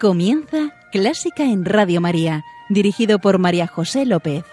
Comienza Clásica en Radio María, dirigido por María José López.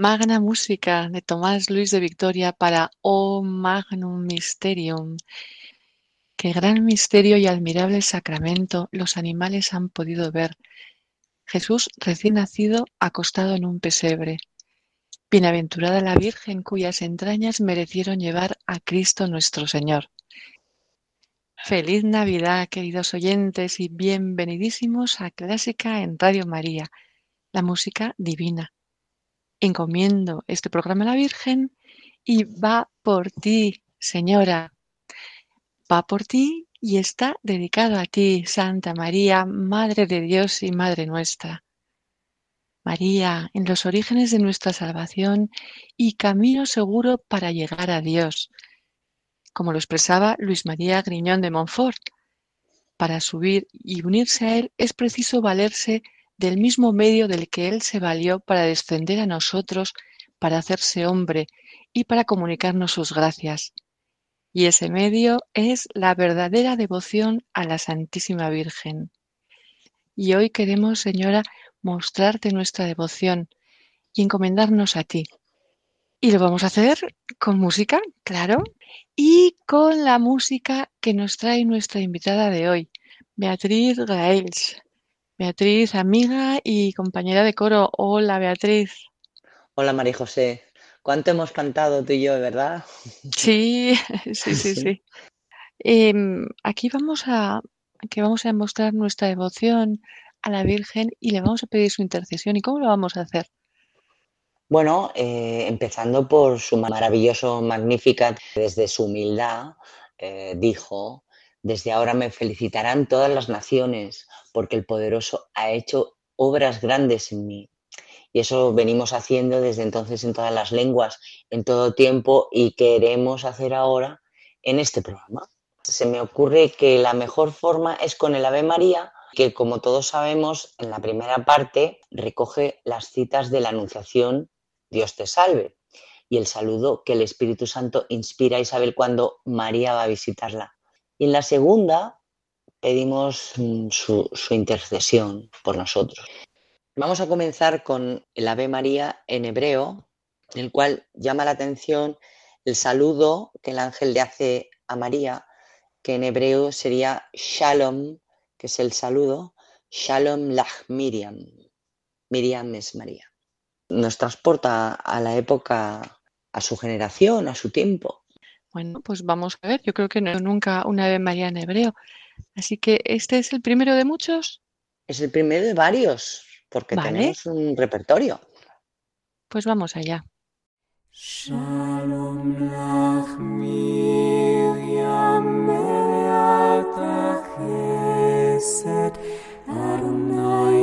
Magna Música de Tomás Luis de Victoria para O Magnum Mysterium. Qué gran misterio y admirable sacramento los animales han podido ver. Jesús recién nacido acostado en un pesebre. Bienaventurada la Virgen cuyas entrañas merecieron llevar a Cristo nuestro Señor. Feliz Navidad, queridos oyentes, y bienvenidísimos a Clásica en Radio María, la música divina encomiendo este programa a la Virgen y va por ti, Señora. Va por ti y está dedicado a ti, Santa María, Madre de Dios y Madre nuestra. María, en los orígenes de nuestra salvación y camino seguro para llegar a Dios, como lo expresaba Luis María Griñón de Montfort. Para subir y unirse a Él es preciso valerse del mismo medio del que Él se valió para descender a nosotros, para hacerse hombre y para comunicarnos sus gracias. Y ese medio es la verdadera devoción a la Santísima Virgen. Y hoy queremos, Señora, mostrarte nuestra devoción y encomendarnos a ti. Y lo vamos a hacer con música, claro, y con la música que nos trae nuestra invitada de hoy, Beatriz Graels. Beatriz, amiga y compañera de coro. Hola, Beatriz. Hola, María José. ¿Cuánto hemos cantado tú y yo, verdad? Sí, sí, sí, sí. Em, aquí vamos a, que vamos a mostrar nuestra devoción a la Virgen y le vamos a pedir su intercesión. ¿Y cómo lo vamos a hacer? Bueno, eh, empezando por su maravilloso Magnificat, desde su humildad eh, dijo, desde ahora me felicitarán todas las naciones, porque el poderoso ha hecho obras grandes en mí. Y eso venimos haciendo desde entonces en todas las lenguas, en todo tiempo, y queremos hacer ahora en este programa. Se me ocurre que la mejor forma es con el Ave María, que como todos sabemos, en la primera parte recoge las citas de la Anunciación Dios te salve. Y el saludo que el Espíritu Santo inspira a Isabel cuando María va a visitarla. Y en la segunda pedimos mm, su, intercesión por nosotros. Vamos a comenzar con el Ave María en hebreo, en el cual llama la atención el saludo que el ángel le hace a María, que en hebreo sería Shalom, que es el saludo, Shalom Lach Miriam. Miriam es María nos transporta a la época, a su generación, a su tiempo. Bueno, pues vamos a ver. Yo creo que no, nunca una Ave María en hebreo. Así que, ¿este es el primero de muchos? Es el primero de varios, porque tenemos un repertorio. Pues vamos allá. Adonai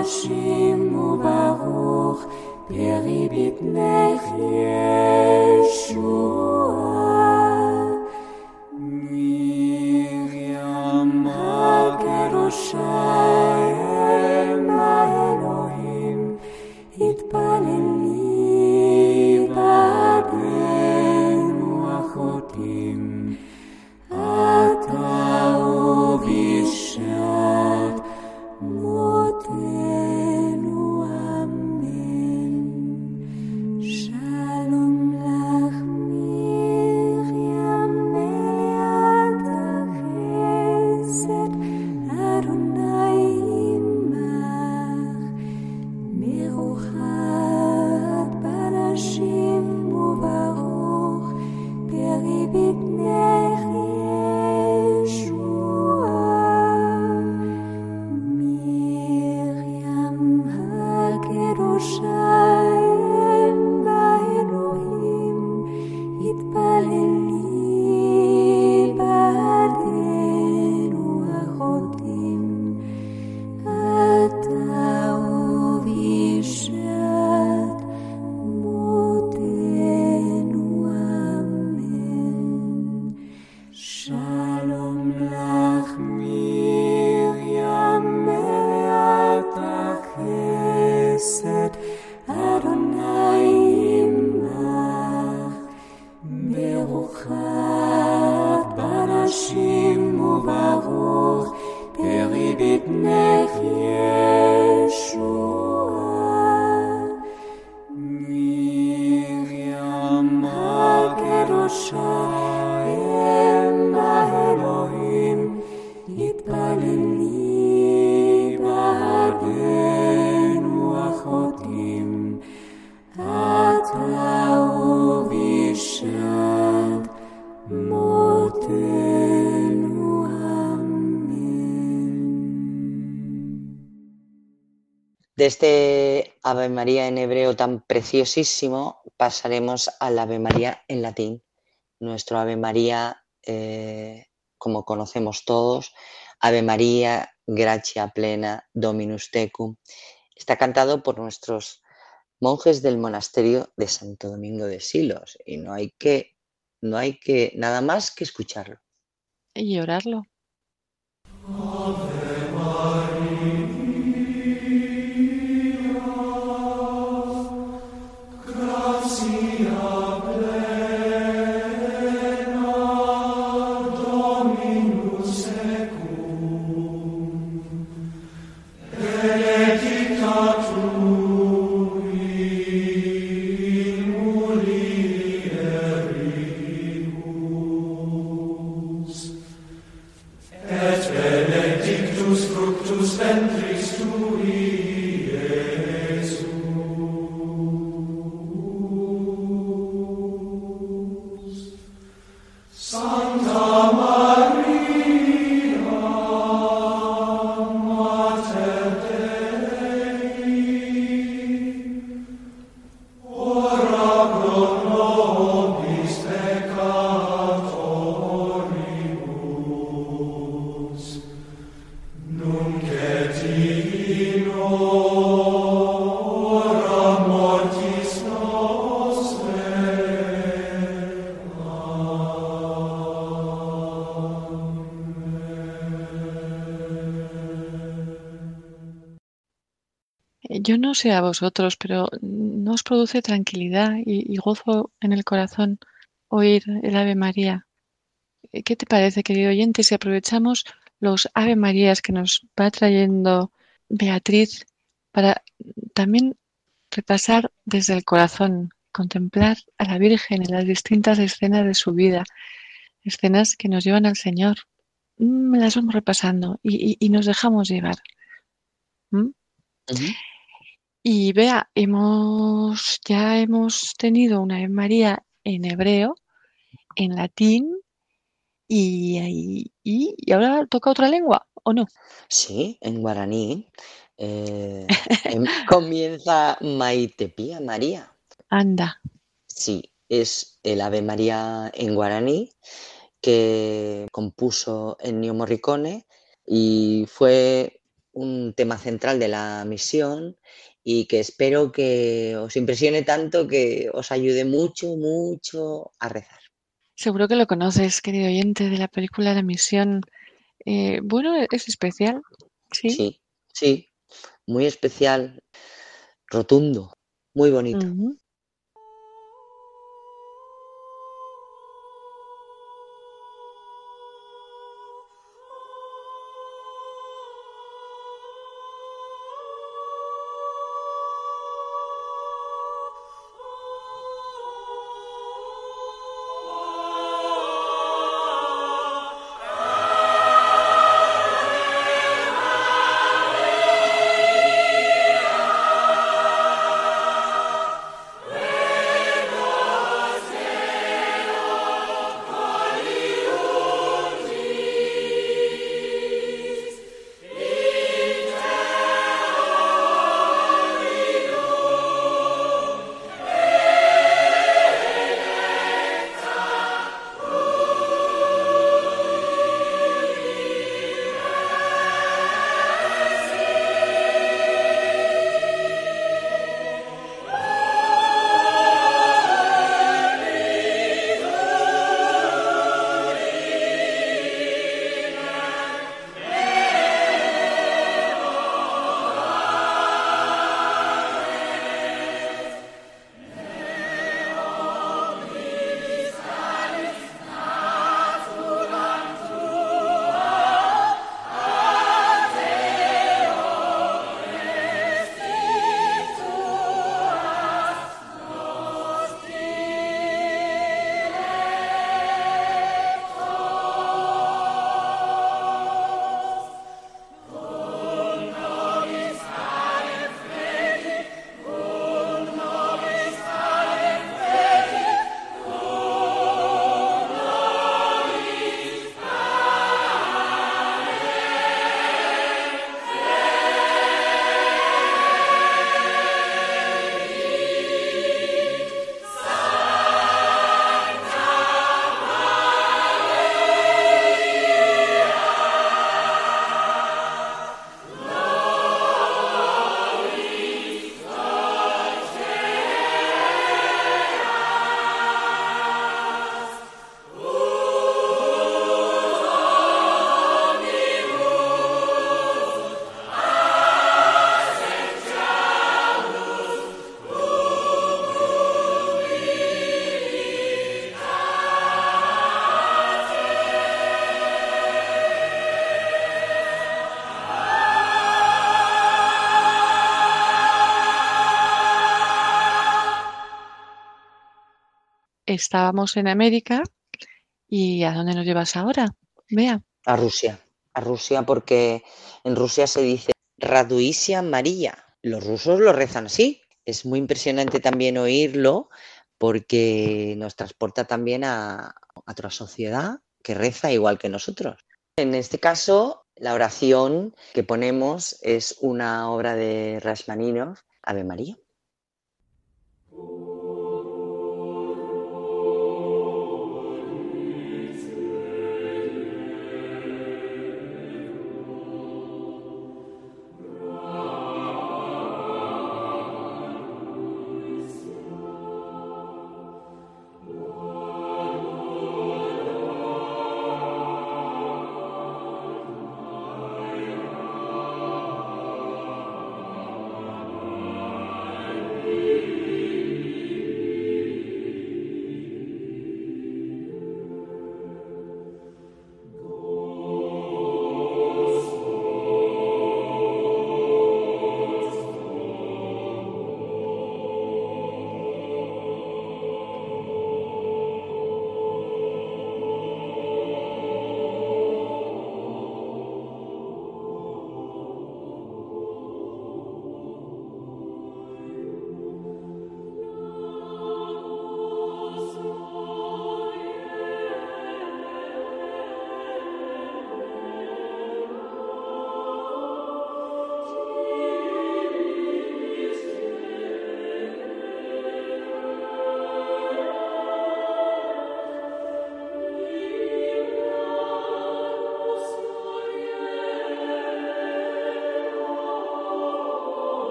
Hashim baruch Peribit Nech Yeshua. Miriam HaKadoshah, De este Ave María en hebreo tan preciosísimo pasaremos al Ave María en latín. Nuestro Ave María, eh, como conocemos todos, Ave María, gracia plena, Dominus tecum, está cantado por nuestros monjes del monasterio de Santo Domingo de Silos y no hay que, no hay que nada más que escucharlo. Y orarlo. Yo no sé a vosotros, pero ¿no os produce tranquilidad y, gozo en el corazón oír el Ave María? Eh, ¿Qué te parece, querido oyente, si aprovechamos los Ave Marías que nos va trayendo Beatriz para también repasar desde el corazón, contemplar a la Virgen en las distintas escenas de su vida, escenas que nos llevan al Señor? Mm, Las vamos repasando y, nos dejamos llevar. ¿Mm? Y vea, hemos, ya hemos tenido una Ave María en hebreo, en latín y, y, y- ahora toca otra lengua, ¿o no? Sí, en guaraní eh, em- comienza Maite Pía María. Anda, Sí, es el Ave María en guaraní que compuso Ennio Morricone y fue un tema central de la misión y que espero que os impresione tanto que os ayude mucho, mucho a rezar. seguro que lo conoces, querido oyente de la película La Misión. Eh, bueno, es especial, ¿sí? Sí, sí, muy especial, rotundo, muy bonito. Estábamos en América y ¿a dónde nos llevas ahora? Vea. A Rusia, a Rusia porque en Rusia se dice Raduisia María. Los rusos lo rezan así. Es muy impresionante también oírlo porque nos transporta también a, otra sociedad que reza igual que nosotros. En este caso, la oración que ponemos es una obra de Rashmaninov, Ave María.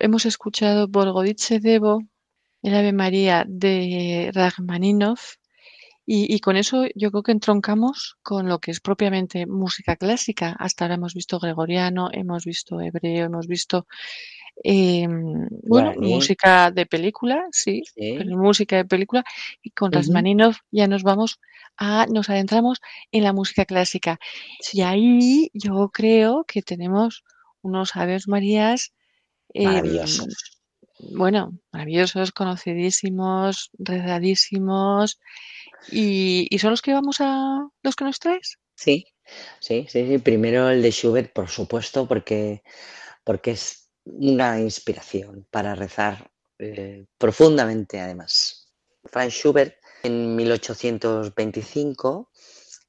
Hemos escuchado Borgodice Devo, el Ave María de Rachmaninoff, y, con eso yo creo que entroncamos con lo que es propiamente música clásica. Hasta ahora hemos visto gregoriano, hemos visto hebreo, hemos visto em, bueno, música de película, sí, pero música de película. Y con Rachmaninoff ya nos vamos a, nos adentramos en la música clásica. Y ahí yo creo que tenemos unos Aves Marías Maravillosos. Em, bueno, maravillosos, conocidísimos, redadísimos. ¿Y, son los que vamos a los que nos traes? Sí, sí, sí, Primero el de Schubert, por supuesto, porque, porque es una inspiración para rezar eh, profundamente, además. Franz Schubert en 1825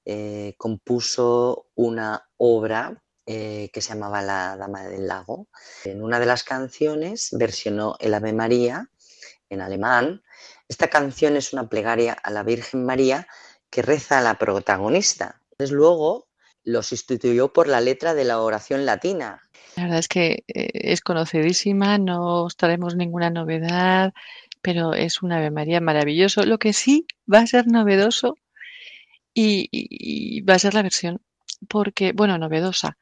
eh, compuso una obra eh, que se llamaba La Dama del Lago. En una de las canciones versionó el Ave María en alemán. Esta canción es una plegaria a la Virgen María que reza a la protagonista. Entonces luego lo sustituyó por la letra de la oración latina. La verdad es que eh, es conocidísima, no os traemos ninguna novedad, pero es un Ave María maravilloso. Lo que sí va a ser novedoso y va a ser la versión, porque, bueno, novedosa,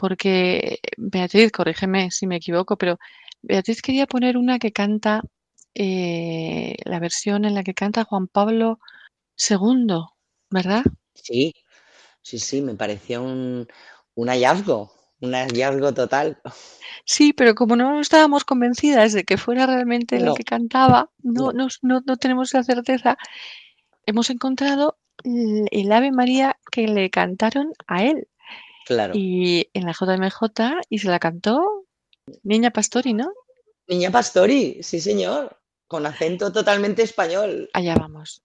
porque Beatriz, corrígeme si me equivoco, pero Beatriz quería poner una que canta, eh, la versión en la que canta Juan Pablo II, ¿verdad? Sí, sí, sí, me pareció un, hallazgo, un hallazgo total. Sí, pero como no estábamos convencidas de que fuera realmente lo que cantaba, no, no. no, tenemos la certeza, hemos encontrado el Ave María que le cantaron a él. Y en la JMJ, y se la cantó Niña Pastori, ¿no? Niña Pastori, sí señor, con acento totalmente español. Allá vamos.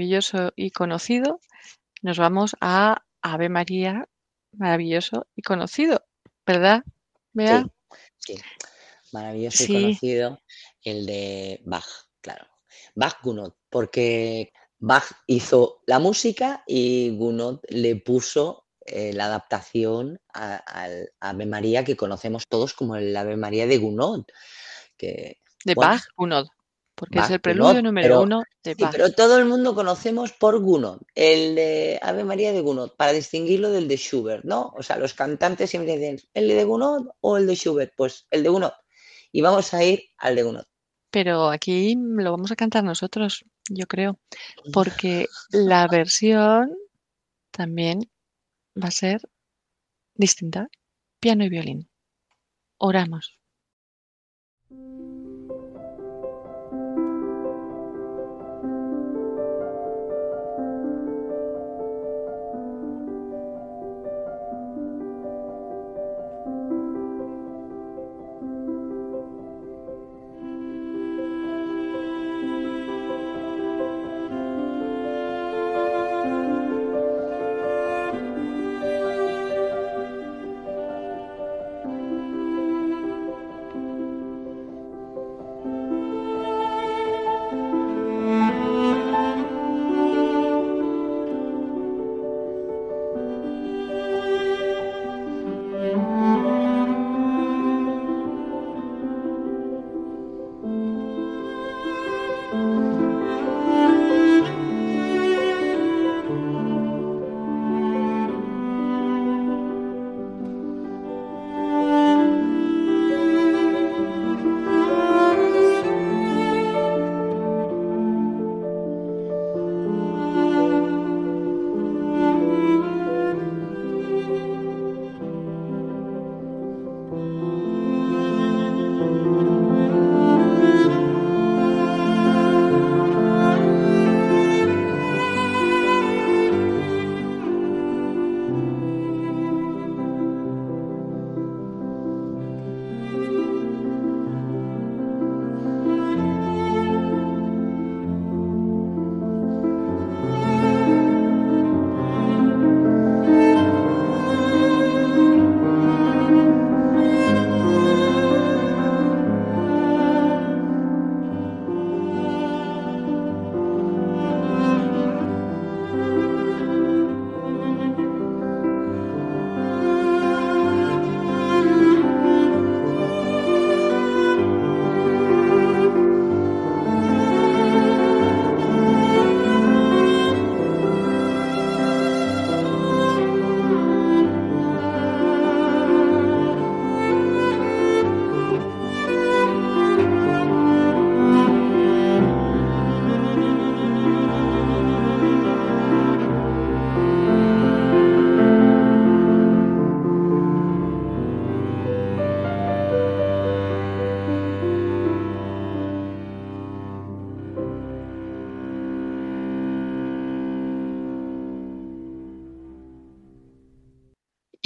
Maravilloso y conocido, nos vamos a Ave María maravilloso y conocido, ¿verdad? Bea? Sí, maravilloso y conocido el de Bach, claro. Bach Gounod, porque Bach hizo la música y Gounod le puso eh, la adaptación al Ave María que conocemos todos como el Ave María de Gounod. Que, de Bach, Gounod porque es el preludio número uno de Bach. pero todo el mundo conocemos por Gounod, el de Ave María de Gounod, para distinguirlo del de Schubert, ¿no? O sea, los cantantes siempre dicen, ¿el de Gounod o el de Schubert? Pues el de Gounod. Y vamos a ir al de Gounod. Pero aquí lo vamos a cantar nosotros, yo creo, porque la versión también va a ser distinta, piano y violín. Oramos.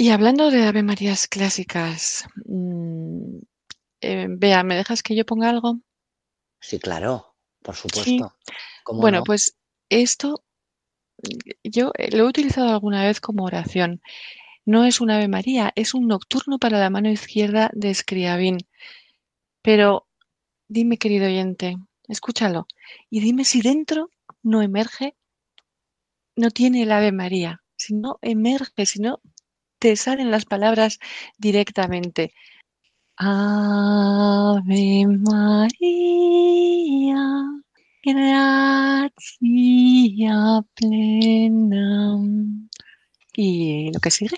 Y hablando de Ave Marías clásicas, mm, eh, ¿me dejas que yo ponga algo? Sí, claro, por supuesto. Bueno, pues esto yo eh, lo he utilizado alguna vez como oración. No es un Ave María, es un nocturno para la mano izquierda de Scriabin. Pero dime, querido oyente, escúchalo, y dime si dentro no emerge, no tiene el Ave María, si no emerge, si no te salen las palabras directamente. Ave María, gracia plena. Y lo que sigue.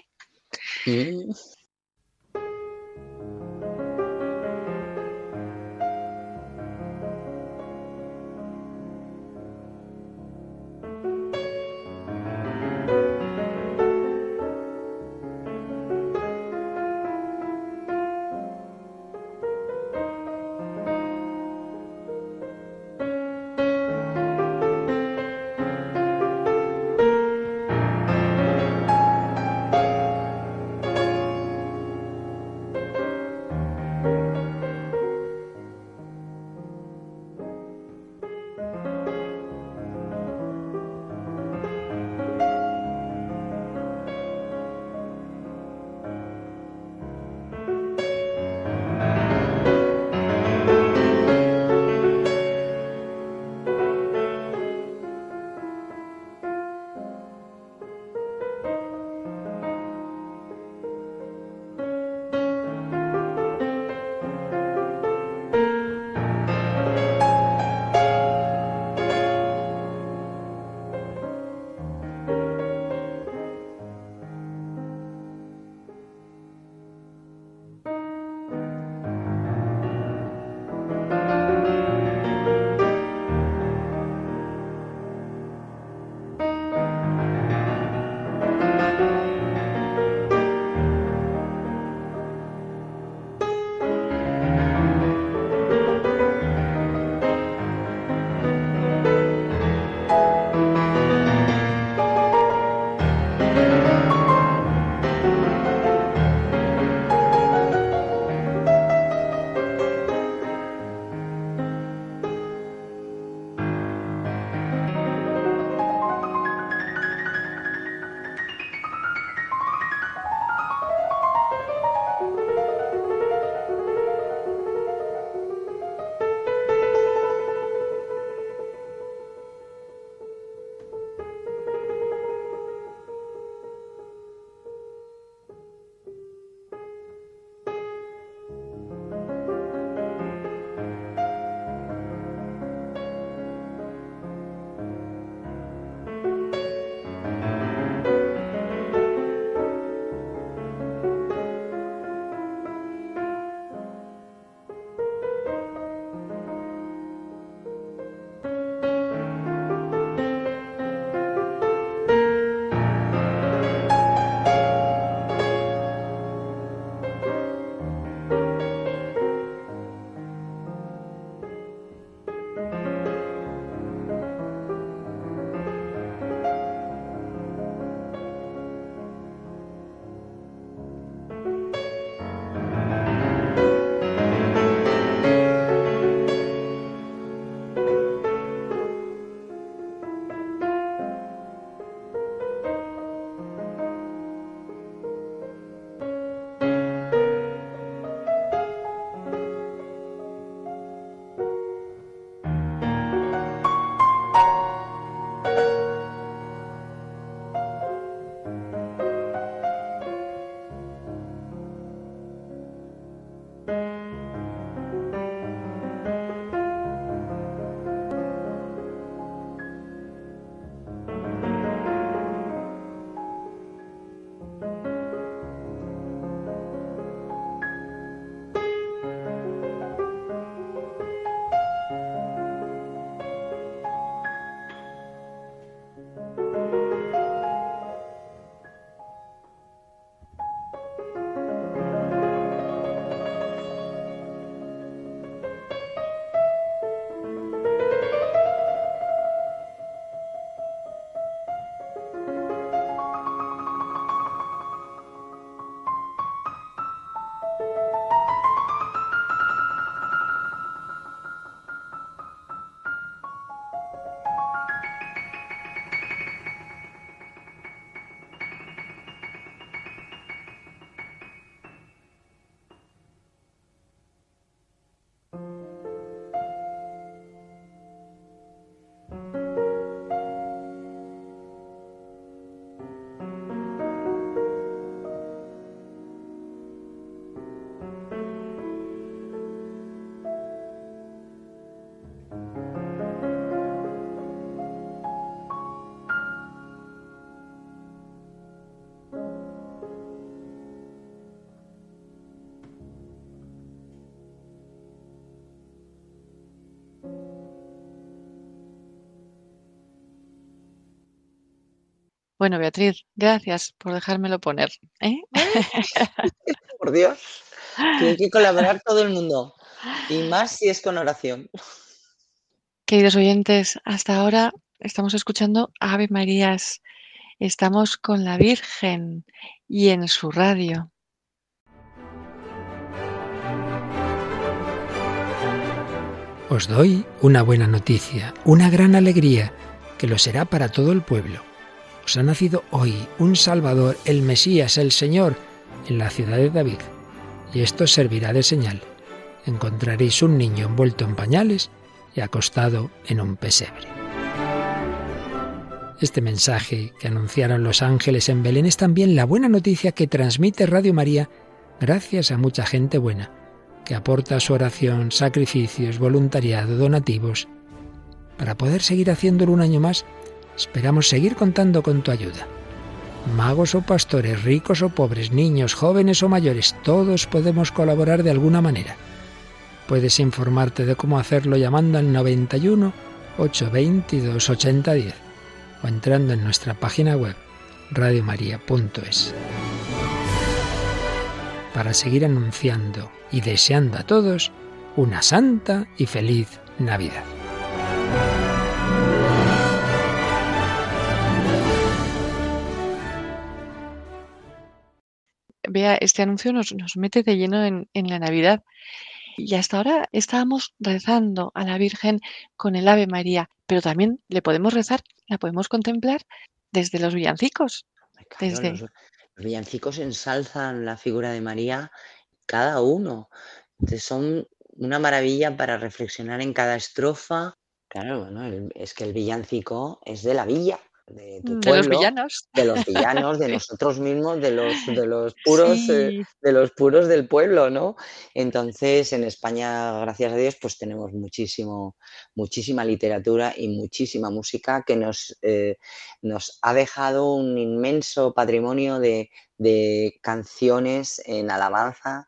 Bueno, Beatriz, gracias por dejármelo poner. ¿eh? por Dios, hay que colaborar todo el mundo. Y más si es con oración. Queridos oyentes, hasta ahora estamos escuchando Ave Marías. Estamos con la Virgen y en su radio. Os doy una buena noticia, una gran alegría, que lo será para todo el pueblo. Os ha nacido hoy un Salvador, el Mesías, el Señor, en la ciudad de David. Y esto servirá de señal. Encontraréis un niño envuelto en pañales y acostado en un pesebre. Este mensaje que anunciaron los ángeles en Belén es también la buena noticia que transmite Radio María gracias a mucha gente buena que aporta su oración, sacrificios, voluntariado, donativos. Para poder seguir haciéndolo un año más, esperamos seguir contando con tu ayuda. Magos o pastores, ricos o pobres, niños, jóvenes o mayores, todos podemos colaborar de alguna manera. Puedes informarte de cómo hacerlo llamando al 91 822 8010 o entrando en nuestra página web radiomaria.es para seguir anunciando y deseando a todos una santa y feliz Navidad. Vea, este anuncio nos, mete de lleno en, en la Navidad. Y hasta ahora estábamos rezando a la Virgen con el Ave María, pero también le podemos rezar, la podemos contemplar desde los villancicos. desde... los, villancicos ensalzan la figura de María cada uno. son una maravilla para reflexionar en cada estrofa. Claro, bueno, es que el villancico es de la villa, de tu de los villanos. De los villanos, de nosotros mismos, de los, de los puros, eh, de los puros del pueblo, ¿no? Entonces, en España, gracias a Dios, pues tenemos muchísimo, muchísima literatura y muchísima música que nos, eh, nos ha dejado un inmenso patrimonio de, de canciones en alabanza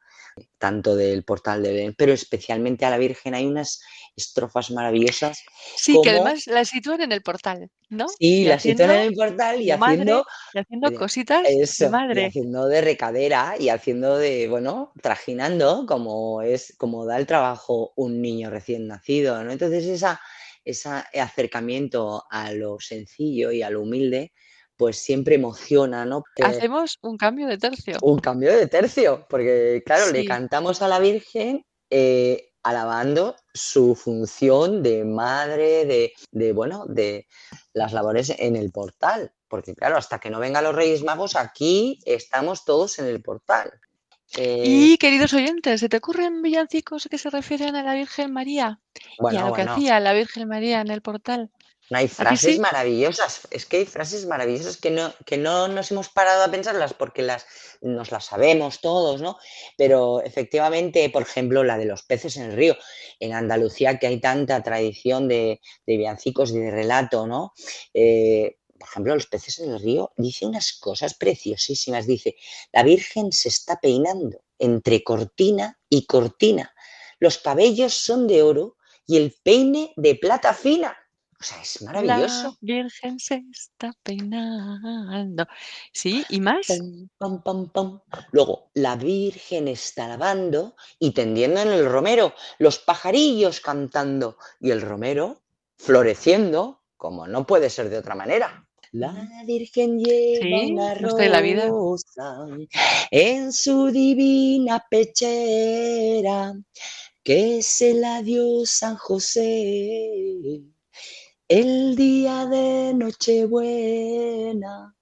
tanto del portal de Belén, pero especialmente a la Virgen hay unas estrofas maravillosas. Sí, que además la sitúan en el portal, ¿no? Sí, la sitúan en el portal y haciendo, haciendo cositas de madre. haciendo de recadera y haciendo de, bueno, trajinando como es, como da el trabajo un niño recién nacido, ¿no? Entonces esa, ese acercamiento a lo sencillo y a lo humilde pues siempre emociona, ¿no? Hacemos un cambio de tercio. Un cambio de tercio, porque claro, le cantamos a la Virgen eh, alabando su función de madre, de, de, bueno, de las labores en el portal. Porque claro, hasta que no vengan los Reyes Magos, aquí estamos todos en el portal. Eh, y queridos oyentes, ¿se te ocurren villancicos que se refieren a la Virgen María? y a lo que hacía la Virgen María en el portal. No hay frases maravillosas, es que hay frases maravillosas que no, que no nos hemos parado a pensarlas porque las, nos las sabemos todos, ¿no? Pero efectivamente, por ejemplo, la de los peces en el río. En Andalucía, que hay tanta tradición de, de villancicos y de relato, ¿no? Eh, por ejemplo, los peces en el río dice unas cosas preciosísimas. Dice, la Virgen se está peinando entre cortina y cortina. Los cabellos son de oro y el peine de plata fina. O sea, es maravilloso. La Virgen se está peinando. Sí, ¿y más? Pam, pam, pam, Luego, la Virgen está lavando y tendiendo en el romero, los pajarillos cantando y el romero floreciendo, como no puede ser de otra manera. La Virgen lleva una rosa en su divina pechera que se la dio San José el día de Nochebuena.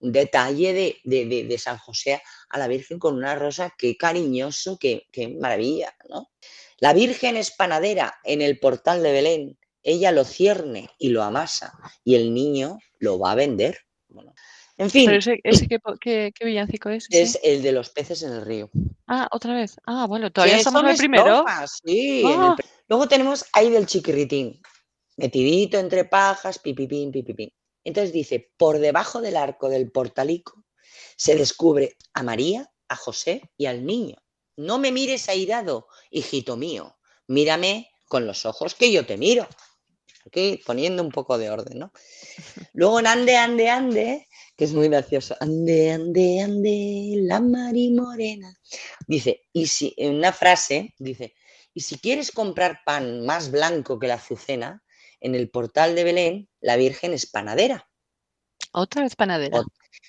Un detalle de, San José a la Virgen con una rosa, qué cariñoso, qué, maravilla, ¿no? La Virgen es panadera en el portal de Belén. Ella lo cierne y lo amasa y el niño lo va a vender. en fin. ese, qué, villancico es? Es el de los peces en el río. Ah, otra vez. Ah, bueno, todavía estamos en el primero. sí, ah. Luego tenemos ahí del chiquirritín metidito entre pajas, pipipín, pipipín. Entonces dice, por debajo del arco del portalico se descubre a María, a José y al niño. No me mires airado, hijito mío, mírame con los ojos que yo te miro. Aquí poniendo un poco de orden, ¿no? Luego en Ande, Ande, Ande, que es muy gracioso. Ande, ande, ande, la Mari Morena. Dice, y si, en una frase, dice, y si quieres comprar pan más blanco que la azucena, en el portal de Belén, la Virgen es panadera. ¿Otra vez panadera?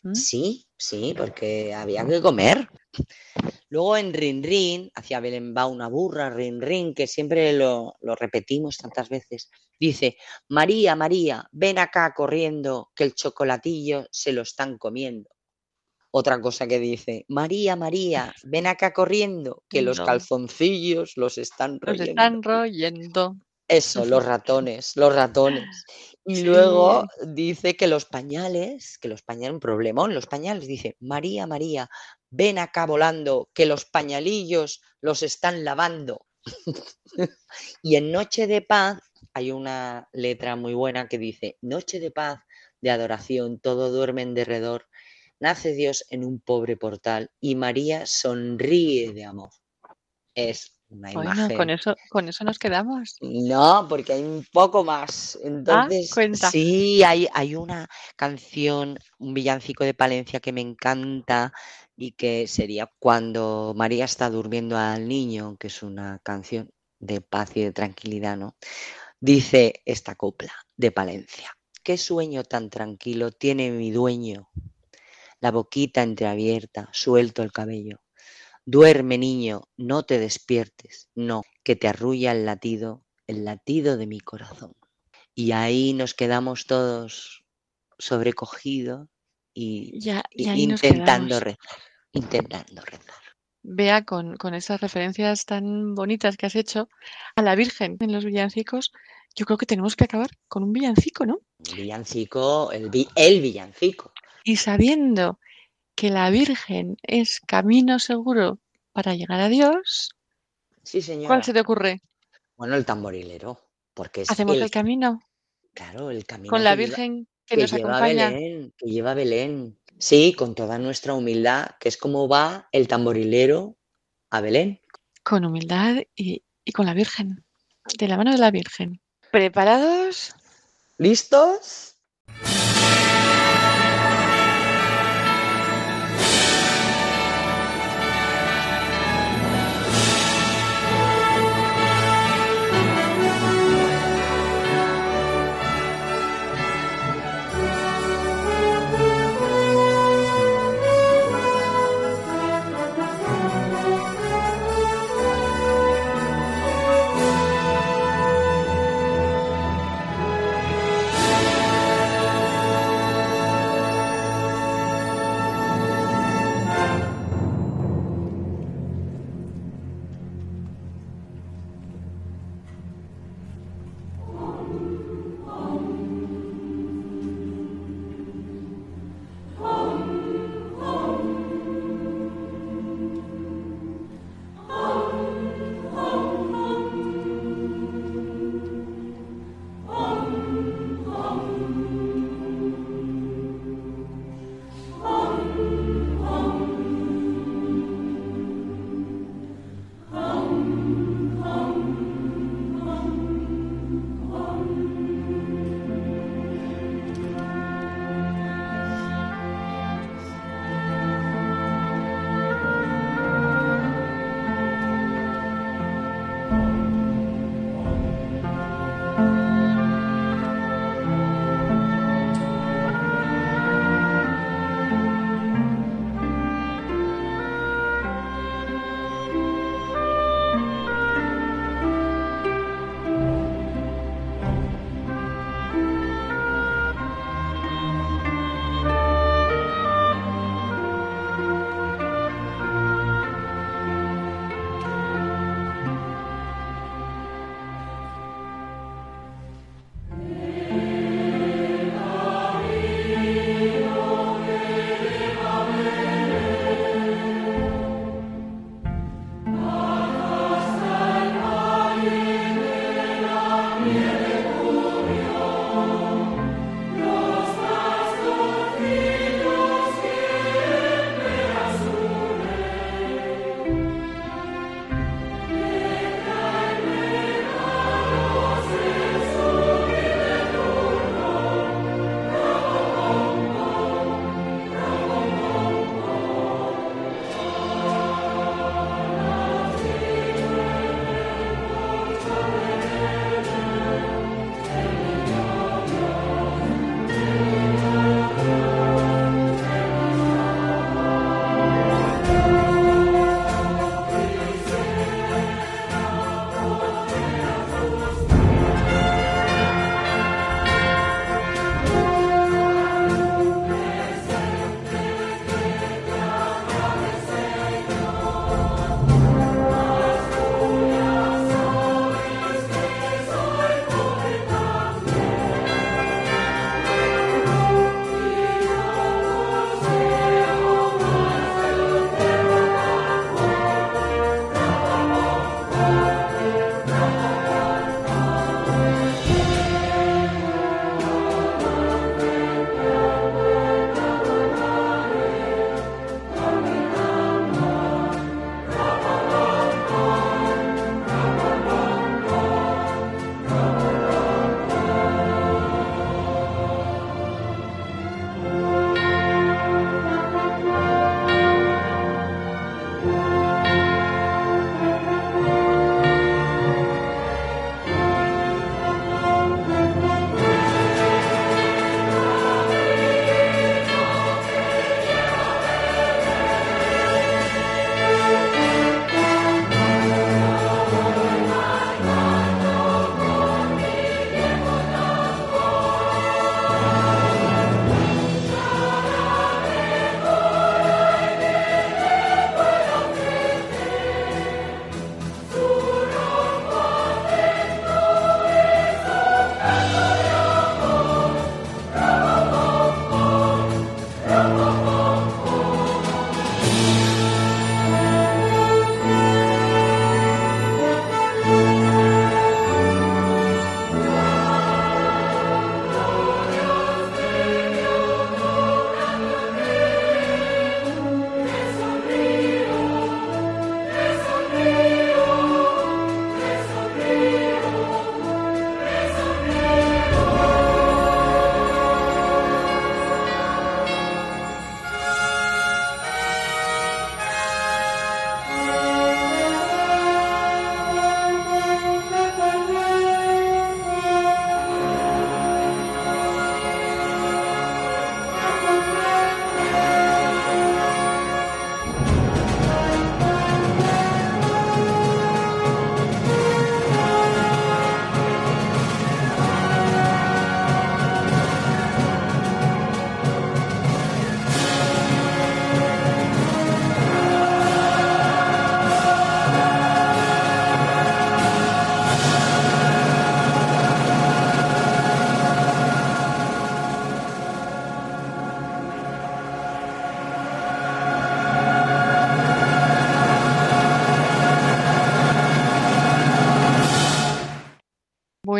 ¿Mm? Sí, sí, porque había que comer. Luego en Rin Rin, hacia Belén va una burra, Rin Rin, que siempre lo, lo repetimos tantas veces. Dice, María, María, ven acá corriendo, que el chocolatillo se lo están comiendo. Otra cosa que dice, María, María, ven acá corriendo, que los No. calzoncillos los están Los royendo. están royendo. Eso, los ratones, los ratones. Y Sí. luego dice que los pañales, que los pañales, un problemón, los pañales, dice, María, María, ven acá volando, que los pañalillos los están lavando. y en Noche de Paz hay una letra muy buena que dice, Noche de paz, de adoración, todo duerme en derredor, nace Dios en un pobre portal y María sonríe de amor. Es una Bueno, imagen. con eso, con eso nos quedamos. No, porque hay un poco más. Entonces, Ah, cuenta. sí, hay, hay una canción, un villancico de Palencia que me encanta y que sería Cuando María está durmiendo al niño, que es una canción de paz y de tranquilidad, ¿no? Dice esta copla de Palencia. Qué sueño tan tranquilo tiene mi dueño. La boquita entreabierta, suelto el cabello. Duerme, niño, no te despiertes, no, que te arrulla el latido, el latido de mi corazón. Y ahí nos quedamos todos sobrecogidos y, Ya, y intentando rezar, intentando rezar. Vea con, con esas referencias tan bonitas que has hecho a la Virgen en los villancicos. Yo creo que tenemos que acabar con un villancico, ¿no? Villancico, el, vi- el villancico. Y sabiendo que la Virgen es camino seguro para llegar a Dios, Sí, señora. ¿cuál se te ocurre? Bueno, el tamborilero, porque es Hacemos el, el camino claro, el camino con la que lleva- Virgen que que nos lleva acompaña. Belén, que lleva Belén. Sí, con toda nuestra humildad, que es como va el tamborilero a Belén. con humildad y, y con la Virgen, de la mano de la Virgen. ¿Preparados? ¿Listos?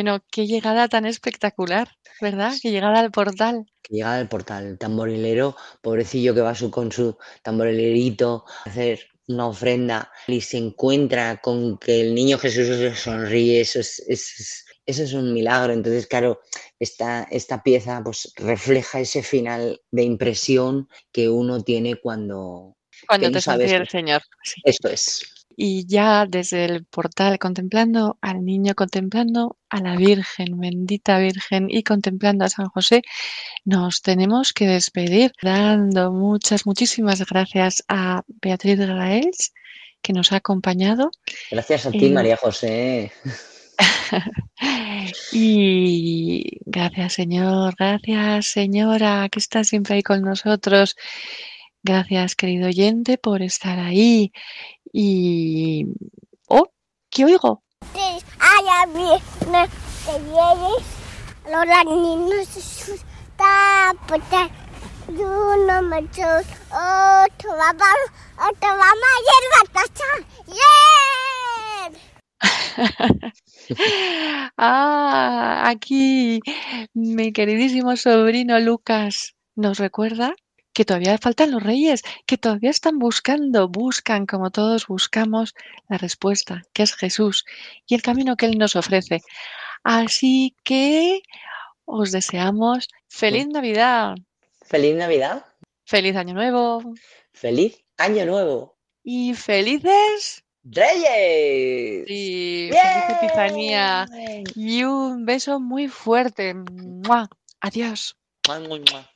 Bueno, qué llegada tan espectacular, ¿verdad? Qué llegada al portal. Que llegada al portal, el tamborilero, pobrecillo que va su, con su tamborilerito a hacer una ofrenda y se encuentra con que el niño Jesús le sonríe, eso es, es- eso es un milagro. Entonces, claro, esta, esta pieza pues refleja ese final de impresión que uno tiene cuando... Cuando no te sabes sonríe el qué- Señor. sí. Esto es. Y ya desde el portal contemplando al niño, contemplando a la Virgen, bendita Virgen, y contemplando a San José, nos tenemos que despedir dando muchas, muchísimas gracias a Beatriz Graels, que nos ha acompañado. Gracias a ti, María José. Y gracias, Señor, gracias, Señora, que está siempre ahí con nosotros. Gracias, querido oyente, por estar ahí. Y... ¡Oh! ¿Qué oigo? Ay, a mí me te vienes. Los niños está puta. Yo no me echó. Oh, tu mamá, oh, tu mamá hierba tacha. ¡Yeah! Ah, aquí mi queridísimo sobrino Lucas nos recuerda que todavía faltan los reyes, que todavía están buscando, buscan como todos buscamos la respuesta, que es Jesús y el camino que Él nos ofrece. Así que os deseamos feliz Navidad, Feliz Navidad, feliz Año Nuevo feliz Año Nuevo. y felices ¡Reyes! y ¡Bien! feliz Epifanía y un beso muy fuerte. ¡Mua! Adiós. Mua, mua, mua.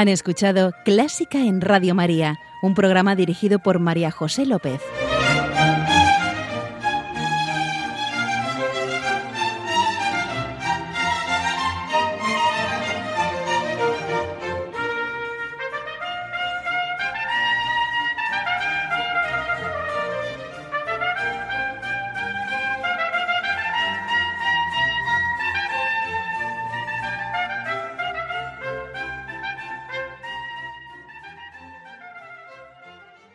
Han escuchado Clásica en Radio María, un programa dirigido por María José López.